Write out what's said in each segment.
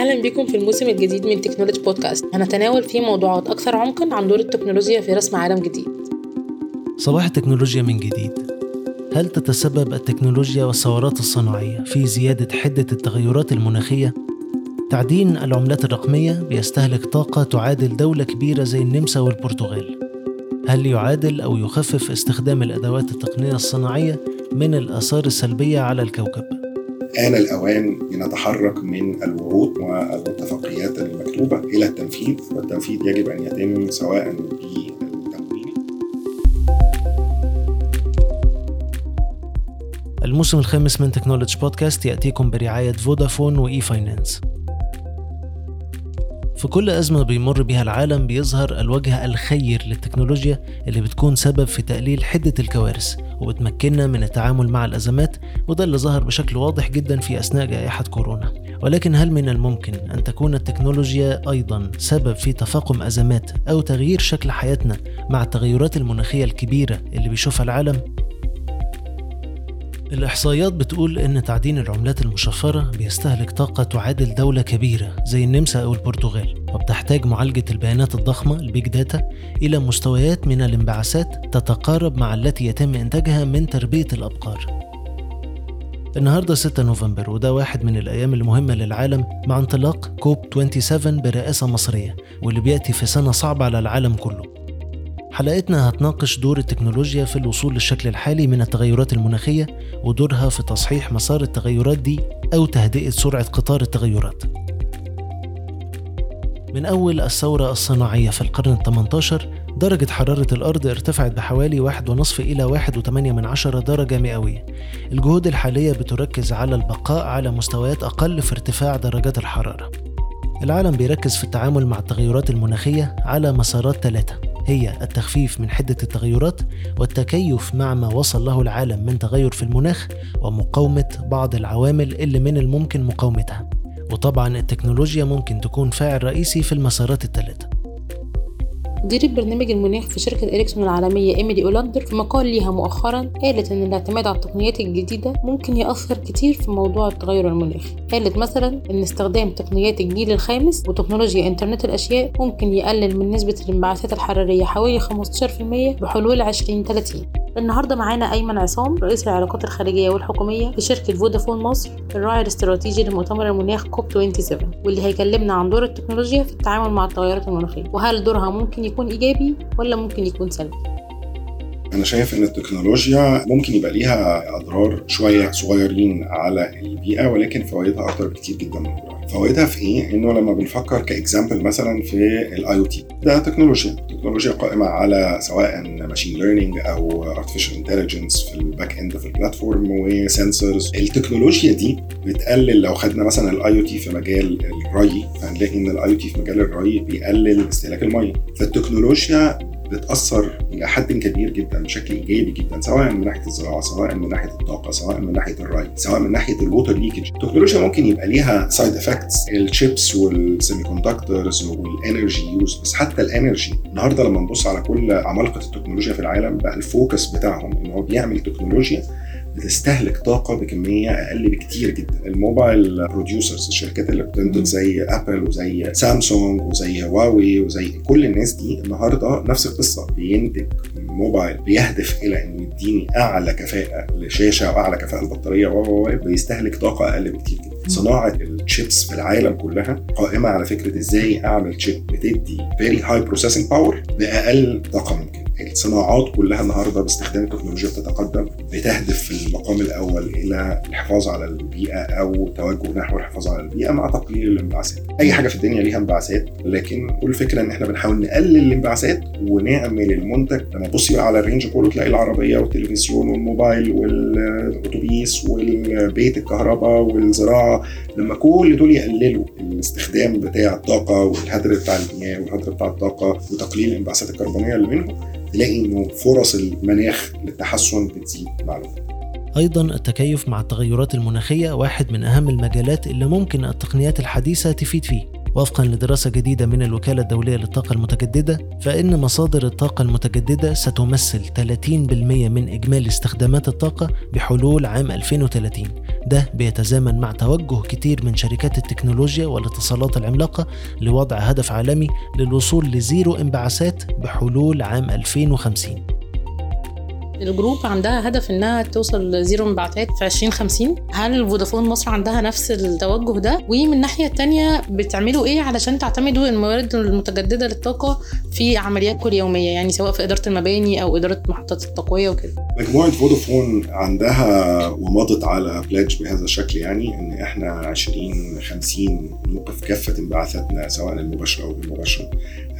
أهلا بكم في الموسم الجديد من تكنولوجي بودكاست هنتناول فيه موضوعات أكثر عمقا عن دور التكنولوجيا في رسم عالم جديد صباح التكنولوجيا من جديد هل تتسبب التكنولوجيا والثورات الصناعية في زيادة حدة التغيرات المناخية؟ تعدين العملات الرقمية بيستهلك طاقة تعادل دولة كبيرة زي النمسا والبرتغال هل يعادل أو يخفف استخدام الأدوات التقنية الصناعية من الآثار السلبية على الكوكب؟ آن الأوان لنتحرك من الوعود والاتفاقيات المكتوبة إلى التنفيذ والتنفيذ يجب أن يتم سواء بالتمويل الموسم الخامس من تكنولوجي بودكاست يأتيكم برعاية فودافون وإي فاينانس في كل أزمة بيمر بها العالم بيظهر الوجه الخير للتكنولوجيا اللي بتكون سبب في تقليل حدة الكوارث وبتمكننا من التعامل مع الأزمات وده اللي ظهر بشكل واضح جدا في أثناء جائحة كورونا ولكن هل من الممكن أن تكون التكنولوجيا أيضا سبب في تفاقم أزمات أو تغيير شكل حياتنا مع التغيرات المناخية الكبيرة اللي بيشوفها العالم؟ الإحصائيات بتقول إن تعدين العملات المشفرة بيستهلك طاقة تعادل دولة كبيرة زي النمسا أو البرتغال وبتحتاج معالجة البيانات الضخمة ال big data إلى مستويات من الانبعاثات تتقارب مع التي يتم إنتاجها من تربية الأبقار. النهارده 6 نوفمبر وده واحد من الأيام المهمة للعالم مع انطلاق كوب 27 برئاسة مصرية واللي بيأتي في سنة صعبة على العالم كله. حلقتنا هتناقش دور التكنولوجيا في الوصول للشكل الحالي من التغيرات المناخية ودورها في تصحيح مسار التغيرات دي أو تهدئة سرعة قطار التغيرات. من أول الثورة الصناعية في القرن ال 18 درجة حرارة الأرض ارتفعت بحوالي 1.5 إلى 1.8 من عشرة درجة مئوية. الجهود الحالية بتركز على البقاء على مستويات أقل في ارتفاع درجات الحرارة. العالم بيركز في التعامل مع التغيرات المناخية على مسارات ثلاثة هي التخفيف من حدة التغيرات والتكيف مع ما وصل له العالم من تغير في المناخ ومقاومة بعض العوامل اللي من الممكن مقاومتها. وطبعا التكنولوجيا ممكن تكون فاعل رئيسي في المسارات الثلاثة. مديرة برنامج المناخ في شركة إريكسون العالمية إيميلي أولاندر في مقال ليها مؤخرا قالت إن الاعتماد على التقنيات الجديدة ممكن يأثر كتير في موضوع التغير المناخي قالت مثلا إن استخدام تقنيات الجيل الخامس وتكنولوجيا إنترنت الأشياء ممكن يقلل من نسبة الانبعاثات الحرارية حوالي 15% بحلول 2030 النهارده معانا أيمن عصام رئيس العلاقات الخارجية والحكومية في شركه فودافون مصر الراعي الاستراتيجي لمؤتمر المناخ COP 27 واللي هيكلمنا عن دور التكنولوجيا في التعامل مع التغيرات المناخية. وهل دورها ممكن يكون إيجابي ولا ممكن يكون سلبي؟ أنا شايف إن التكنولوجيا ممكن يبقى ليها أضرار شوية صغيرين على البيئة ولكن فوائدها أكتر بكتير جدا من اضرارها فوائدها في إيه؟ إنه لما بنفكر ك example مثلا في الـ IoT ده تكنولوجيا. تكنولوجيا قائمة على سواء machine learning أو artificial intelligence في الـ back end في الـ platform و sensors التكنولوجيا دي بتقلل لو خدنا مثلا الـ IoT في مجال الري هنلاقي إن الـ IoT في مجال الري بيقلل استهلاك المية. فالتكنولوجيا بتأثر إلى حد كبير جدا بشكل إيجابي جدا سواء من ناحية الزراعة سواء من ناحية الطاقة سواء من ناحية الري سواء من ناحية الـ water leakage التكنولوجيا ممكن يبقى ليها side effects الـ chips والـ semiconductors والـ energy use بس حتى الـ energy النهارده لما نبص على كل عمالقة التكنولوجيا في العالم بقى الـ focus بتاعهم إن هو بيعمل تكنولوجيا بتستهلك طاقة بكمية أقل بكتير جدا. الـ mobile producers الشركات اللي بتنتج زي أبل وزي سامسونج وزي هواوي وزي كل الناس دي النهاردة نفس القصة. بينتج موبايل بيهدف إلى إنه يديني أعلى كفاءة لشاشة وأعلى كفاءة البطارية و بيستهلك طاقة أقل بكتير جدا. صناعة الشيبس في العالم كلها قائمة على فكرة إزاي أعمل chip بتدي very high processing power بأقل طاقة ممكن الصناعات كلها النهارده باستخدام التكنولوجيا بتتقدم بتهدف في المقام الأول إلى الحفاظ على البيئة أو توجه نحو الحفاظ على البيئة مع تقليل الانبعاثات. أي حاجة في الدنيا ليها انبعاثات لكن كل الفكرة إن إحنا بنحاول نقلل الانبعاثات ونعمل المنتج لما تبصي على الرينج كله تلاقي العربية والتلفزيون والموبايل والأتوبيس والبيت الكهرباء والزراعة لما كل دول يقللوا الاستخدام بتاع الطاقة والهدر بتاع المياه والهدر بتاع الطاقة وتقليل الانبعاثات الكربونية اللي منهم تلاقي إنه فرص المناخ للتحسن بتزيد مع الوقت أيضا التكيف مع التغيرات المناخية واحد من أهم المجالات اللي ممكن التقنيات الحديثة تفيد فيه. وفقا لدراسة جديدة من الوكالة الدولية للطاقة المتجددة فإن مصادر الطاقة المتجددة ستمثل 30% من إجمالي استخدامات الطاقة بحلول عام 2030 ده بيتزامن مع توجه كتير من شركات التكنولوجيا والاتصالات العملاقة لوضع هدف عالمي للوصول لزيرو انبعاثات بحلول عام 2050 الجروب عندها هدف إنها توصل لزيرو انبعاثات في 2050 هل فودافون مصر عندها نفس التوجه ده؟ ومن الناحية الثانية بتعملوا إيه علشان تعتمدوا الموارد المتجددة للطاقة في عملياتكم اليوميه يعني سواء في إدارة المباني أو إدارة محطات التقوية وكده؟ مجموعة فودافون عندها ومضت على pledge بهذا الشكل يعني إن إحنا 2050 نوقف كافة انبعاثاتنا سواء المباشره أو الغير مباشره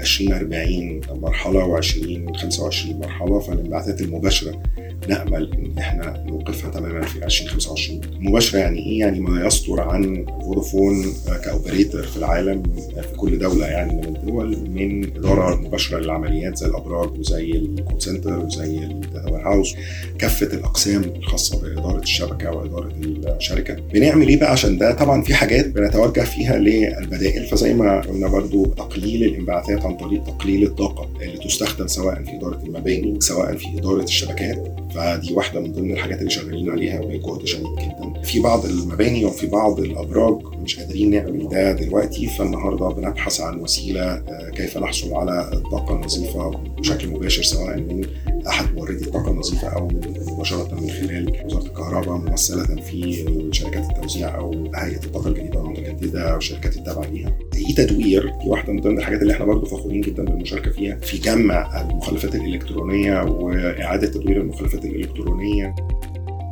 2040 مرحلة و2025 مرحلة فالانبعاثات المباشرة. نأمل إن إحنا نوقفها تماما في 2025 مباشرة يعني إيه؟ يعني ما يصدر عن فودافون ك operator في العالم في كل دولة يعني من الدول من اداره مباشرة للعمليات زي الأبراج وزي الـ call center وزي الـ data house كافة الأقسام الخاصة بإدارة الشبكة وإدارة الشركة. بنعمل إيه بقى؟ عشان ده طبعا في حاجات بنتوجه فيها للبدائل. فزي ما قلنا برضو تقليل الانبعاثات عن طريق تقليل الطاقة اللي تستخدم سواء في إدارة المباني سواء في إدارة الشبكات. فدي واحدة من ضمن الحاجات اللي شغالين عليها وبجهد شديد جدا. في بعض المباني وفي بعض الأبراج مش قادرين نعمل ده دلوقتي فالنهارده بنبحث عن وسيلة كيف نحصل على الطاقة النظيفة بشكل مباشر سواء من أحد موردي الطاقة النظيفة أو مباشرة من خلال وزارة الكهرباء ممثله في شركات التوزيع أو هيئة الطاقة الجديدة والمتجددة أو الشركات التابعة ليها. أي تدوير دي واحدة من ضمن الحاجات اللي إحنا برضه فخورين جدا بالمشاركة فيها في جمع المخلفات الإلكترونية وإعادة تدوير المخلفات الإلكترونية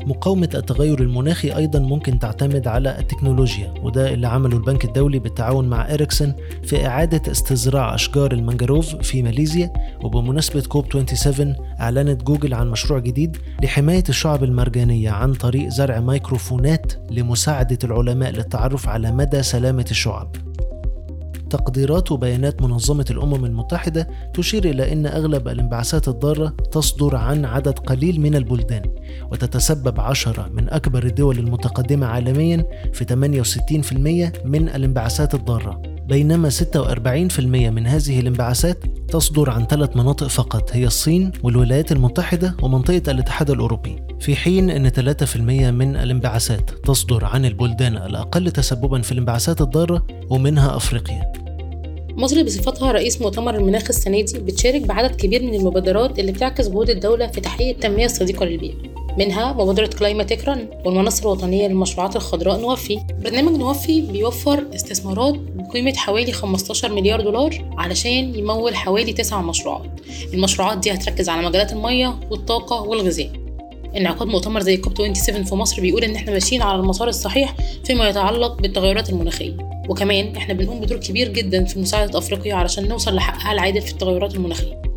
مقاومة التغير المناخي أيضا ممكن تعتمد على التكنولوجيا وده اللي عمله البنك الدولي بالتعاون مع إريكسون في إعادة استزراع أشجار المانجروف في ماليزيا وبمناسبة كوب 27 أعلنت جوجل عن مشروع جديد لحماية الشعب المرجانية عن طريق زرع ميكروفونات لمساعدة العلماء للتعرف على مدى سلامة الشعب. تقديرات وبيانات منظمة الأمم المتحدة تشير إلى أن أغلب الانبعاثات الضارة تصدر عن عدد قليل من البلدان وتتسبب عشرة من أكبر الدول المتقدمة عالميا في 68% من الانبعاثات الضارة. بينما 46% من هذه الانبعاثات تصدر عن ثلاث مناطق فقط هي الصين والولايات المتحدة ومنطقة الاتحاد الأوروبي. في حين أن 3% من الانبعاثات تصدر عن البلدان الأقل تسببا في الانبعاثات الضارة ومنها أفريقيا. مصر بصفتها رئيس مؤتمر المناخ السنة دي بتشارك بعدد كبير من المبادرات اللي بتعكس جهود الدولة في تحقيق التنمية الصديقة للبيئة. منها مبادرة Climatech Run والمنصة الوطنية للمشروعات الخضراء نوفي برنامج نوفي بيوفر استثمارات بقيمة حوالي 15 مليار دولار علشان يمول حوالي 9 مشروعات. المشروعات دي هتركز على مجالات المية والطاقة والغذاء. انعقاد مؤتمر زي كوب 27 في مصر بيقول إن إحنا ماشيين على المسار الصحيح فيما يتعلق بالتغيرات المناخية. وكمان إحنا بنقوم بدور كبير جدا في مساعدة أفريقيا علشان نوصل لحقها العادل في التغيرات المناخية.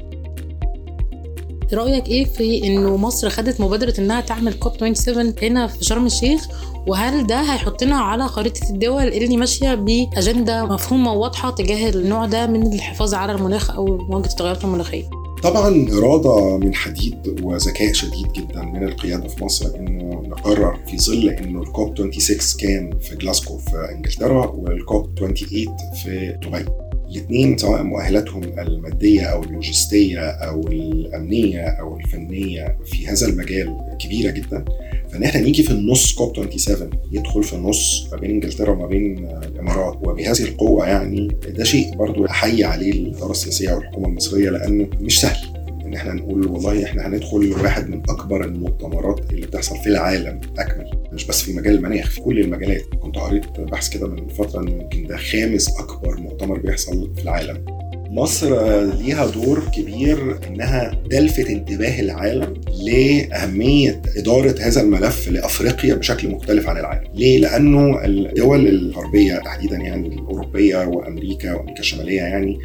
رأيك إيه في إنه مصر خدت مبادرة إنها تعمل كوب 27 هنا في شرم الشيخ وهل ده هيحطنا على خريطة الدول اللي ماشية بأجندة مفهومة وواضحه تجاه النوع ده من الحفاظ على المناخ أو مواجهة التغيرات المناخية طبعا إرادة من حديد وذكاء شديد جدا من القيادة في مصر إنه نقرر في ظل إنه الكوب 26 كان في جلاسكو في إنجلترا والكوب 28 في دبي. الاثنين سواء مؤهلاتهم المادية أو اللوجستية أو الأمنية أو الفنية في هذا المجال كبيرة جدا. فإن إحنا نيجي في النص كوب 27 يدخل في النص ما بين إنجلترا وما بين الإمارات. وبهذه القوة يعني ده شيء برضو أحيي عليه الاداره السياسية والحكومة المصرية لأنه مش سهل إن إحنا نقول والله إحنا هندخل واحد من أكبر المؤتمرات اللي بتحصل في العالم أكمل مش بس في مجال المناخ في كل المجالات. كنت قريت بحث كده من فترة يمكن ده خامس أكبر مؤتمر بيحصل في العالم مصر ليها دور كبير إنها تلفت انتباه العالم لأهمية إدارة هذا الملف لأفريقيا بشكل مختلف عن العالم. ليه؟ لأنه الدول الغربية تحديدا يعني الأوروبية وأمريكا وأمريكا الشمالية يعني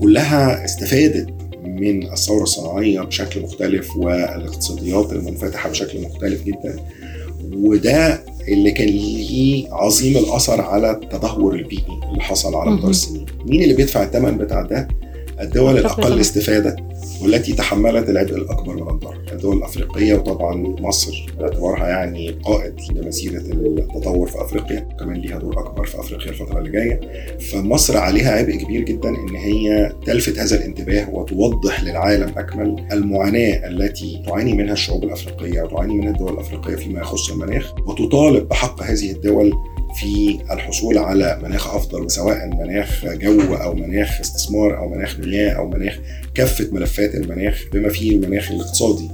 كلها استفادت من الثورة الصناعية بشكل مختلف والاقتصاديات المنفتحة بشكل مختلف جدا. وده اللي كان ليه عظيم الأثر على التدهور البيئي اللي حصل على مدار السنين. مين اللي بيدفع الثمن بتاع ده؟ الدول أفريقيا الأقل طبعاً. استفادة والتي تحملت العبء الأكبر من الضرر الدول الأفريقية وطبعا مصر باعتبارها يعني قائد لمسيره التطور في أفريقيا كمان ليها دور أكبر في أفريقيا الفترة اللي جاية فمصر عليها عبء كبير جدا إن هي تلفت هذا الانتباه وتوضح للعالم أكمل المعاناة التي تعاني منها الشعوب الأفريقية وتعاني منها الدول الأفريقية فيما يخص المناخ وتطالب بحق هذه الدول في الحصول على مناخ أفضل سواء مناخ جو أو مناخ استثمار أو مناخ مياه أو مناخ كافة ملفات المناخ بما فيه المناخ الاقتصادي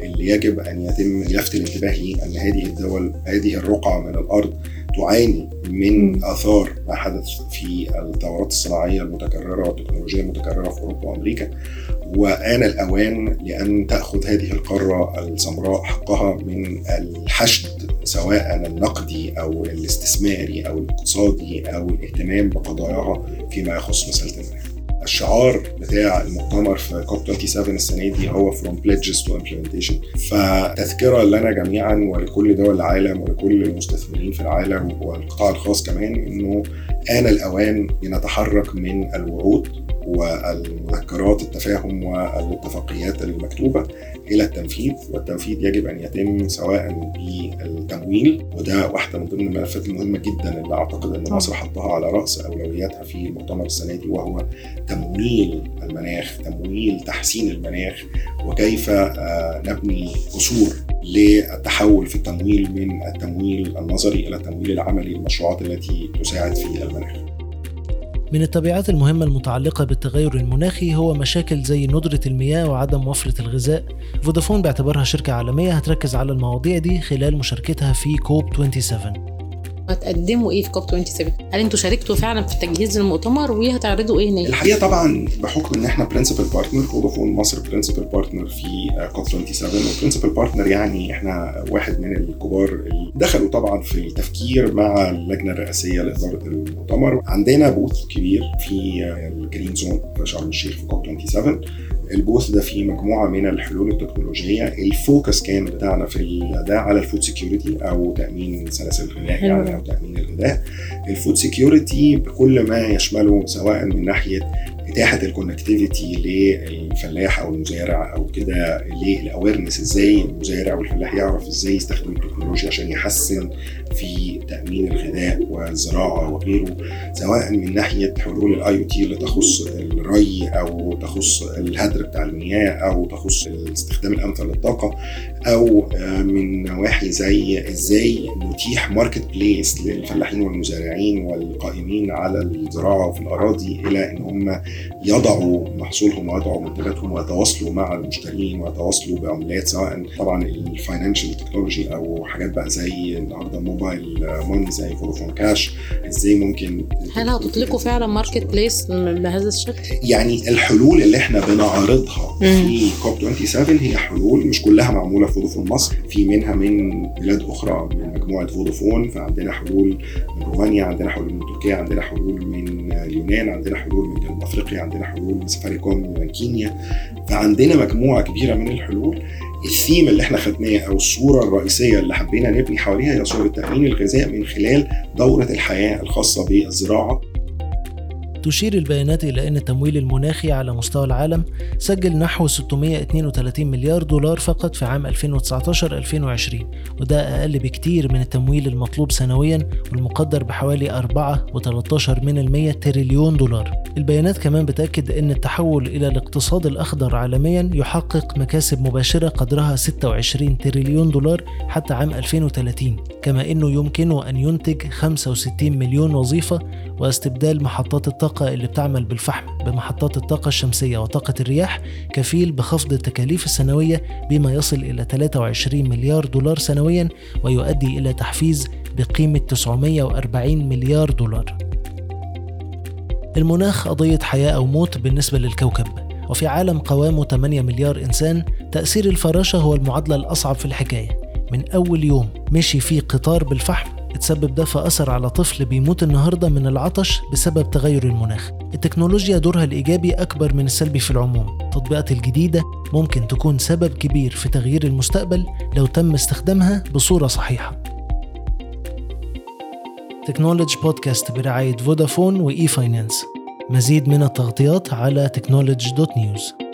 اللي يجب أن يتم لفت الانتباه ليه أن هذه الدول هذه الرقعة من الأرض تعاني من آثار ما حدث في الثورات الصناعية المتكررة والتكنولوجيا المتكررة في أوروبا وأمريكا. وآن الأوان لأن تأخذ هذه القارة السمراء حقها من الحشد. سواء النقدي أو الاستثماري أو الاقتصادي أو الاهتمام بقضاياها فيما يخص مسألة المناخ. الشعار بتاع المؤتمر في كوب 27 السنة دي هو from pledges to implementation فتذكرة لنا جميعا ولكل دول العالم ولكل المستثمرين في العالم والقطاع الخاص كمان إنه آن الأوان لنتحرك من الوعود والمذكرات التفاهم والاتفاقيات المكتوبة إلى التنفيذ والتنفيذ يجب أن يتم سواء بالتمويل وده واحدة من ضمن الملفات المهمة جدا اللي أعتقد أن مصر حطها على رأس أولوياتها في المؤتمر السنة دي وهو تمويل المناخ تمويل تحسين المناخ وكيف آه، نبني قصور للتحول في التمويل من التمويل النظري إلى التمويل العملي للمشروعات التي تساعد في المناخ. من التبعات المهمة المتعلقة بالتغير المناخي هو مشاكل زي ندرة المياه وعدم وفرة الغذاء. فودافون باعتبارها شركة عالمية هتركز على المواضيع دي خلال مشاركتها في كوب 27 هتقدموا إيه في كوب 27 هل أنتوا شاركتوا فعلا في تجهيز المؤتمر وهتعرضوا إيه هناك؟ الحقيقة طبعا بحكم إن إحنا principal partner فودافون مصر principal partner في كوب 27 و principal partner يعني إحنا واحد من الكبار اللي دخلوا طبعا في التفكير مع اللجنة الرئاسية لإدارة المؤتمر. عندنا booth كبير في الـ green zone في شرم الشيخ في كوب 27 الـ booth ده فيه مجموعة من الحلول التكنولوجية. الـ focus كان بتاعنا في ده على الـ food security أو تأمين سلاسل الغذاء. يعني أو تأمين الغذاء. الـ food security بكل ما يشمله سواء من ناحية إتاحة الـ connectivity للفلاح أو المزارع أو كده للـ awareness إزاي المزارع والفلاح يعرف إزاي يستخدم التكنولوجيا عشان يحسن في تأمين الغذاء والزراعة وغيره. سواء من ناحية حلول الـ IoT اللي تخص الري أو تخص الهدر بتاع المياه أو تخص الاستخدام الأمثل للطاقة أو آه، من نواحي زي إزاي نتيح marketplace للفلاحين والمزارعين والقائمين على الزراعة في الأراضي إلى إن هم يضعوا محصولهم ويضعوا منتجاتهم ويتواصلوا مع المشترين ويتواصلوا بعملات سواء طبعا الـ financial technology أو حاجات بقى زي النهارده mobile money زي فودافون كاش إزاي ممكن هل هتطلقوا فعلا marketplace بهذا الشكل؟ يعني الحلول اللي إحنا بنعرضها في كوب 27 هي حلول مش كلها معمولة في فودافون مصر في منها من بلاد أخرى من مجموعة فودافون فعندنا حلول من رومانيا عندنا حلول من تركيا عندنا حلول من اليونان عندنا حلول من جنوب أفريقيا عندنا حلول من سفاريكوم من كينيا. فعندنا مجموعة كبيرة من الحلول. الثيم اللي إحنا خدناه أو الصورة الرئيسية اللي حبينا نبني حواليها هي صورة تأمين الغذاء من خلال دورة الحياة الخاصة بالزراعة. تشير البيانات إلى أن التمويل المناخي على مستوى العالم سجل نحو 632 مليار دولار فقط في عام 2019-2020 وده أقل بكتير من التمويل المطلوب سنويا والمقدر بحوالي 4.13 من المية تريليون دولار. البيانات كمان بتأكد أن التحول إلى الاقتصاد الأخضر عالميا يحقق مكاسب مباشرة قدرها 26 تريليون دولار حتى عام 2030 كما أنه يمكنه أن ينتج 65 مليون وظيفة واستبدال محطات الطاقة اللي بتعمل بالفحم بمحطات الطاقة الشمسية وطاقة الرياح كفيل بخفض التكاليف السنوية بما يصل إلى 23 مليار دولار سنويا ويؤدي إلى تحفيز بقيمة 940 مليار دولار. المناخ قضية حياة أو موت بالنسبة للكوكب وفي عالم قوامه 8 مليار إنسان تأثير الفراشة هو المعادلة الأصعب في الحكاية. من أول يوم مشي فيه قطار بالفحم اتسبب ده في أثر على طفل بيموت النهاردة من العطش بسبب تغير المناخ. التكنولوجيا دورها الإيجابي أكبر من السلبي في العموم. التطبيقات الجديدة ممكن تكون سبب كبير في تغيير المستقبل لو تم استخدامها بصورة صحيحة. technology podcast برعاية فودافون و e-finance مزيد من التغطيات على technology.news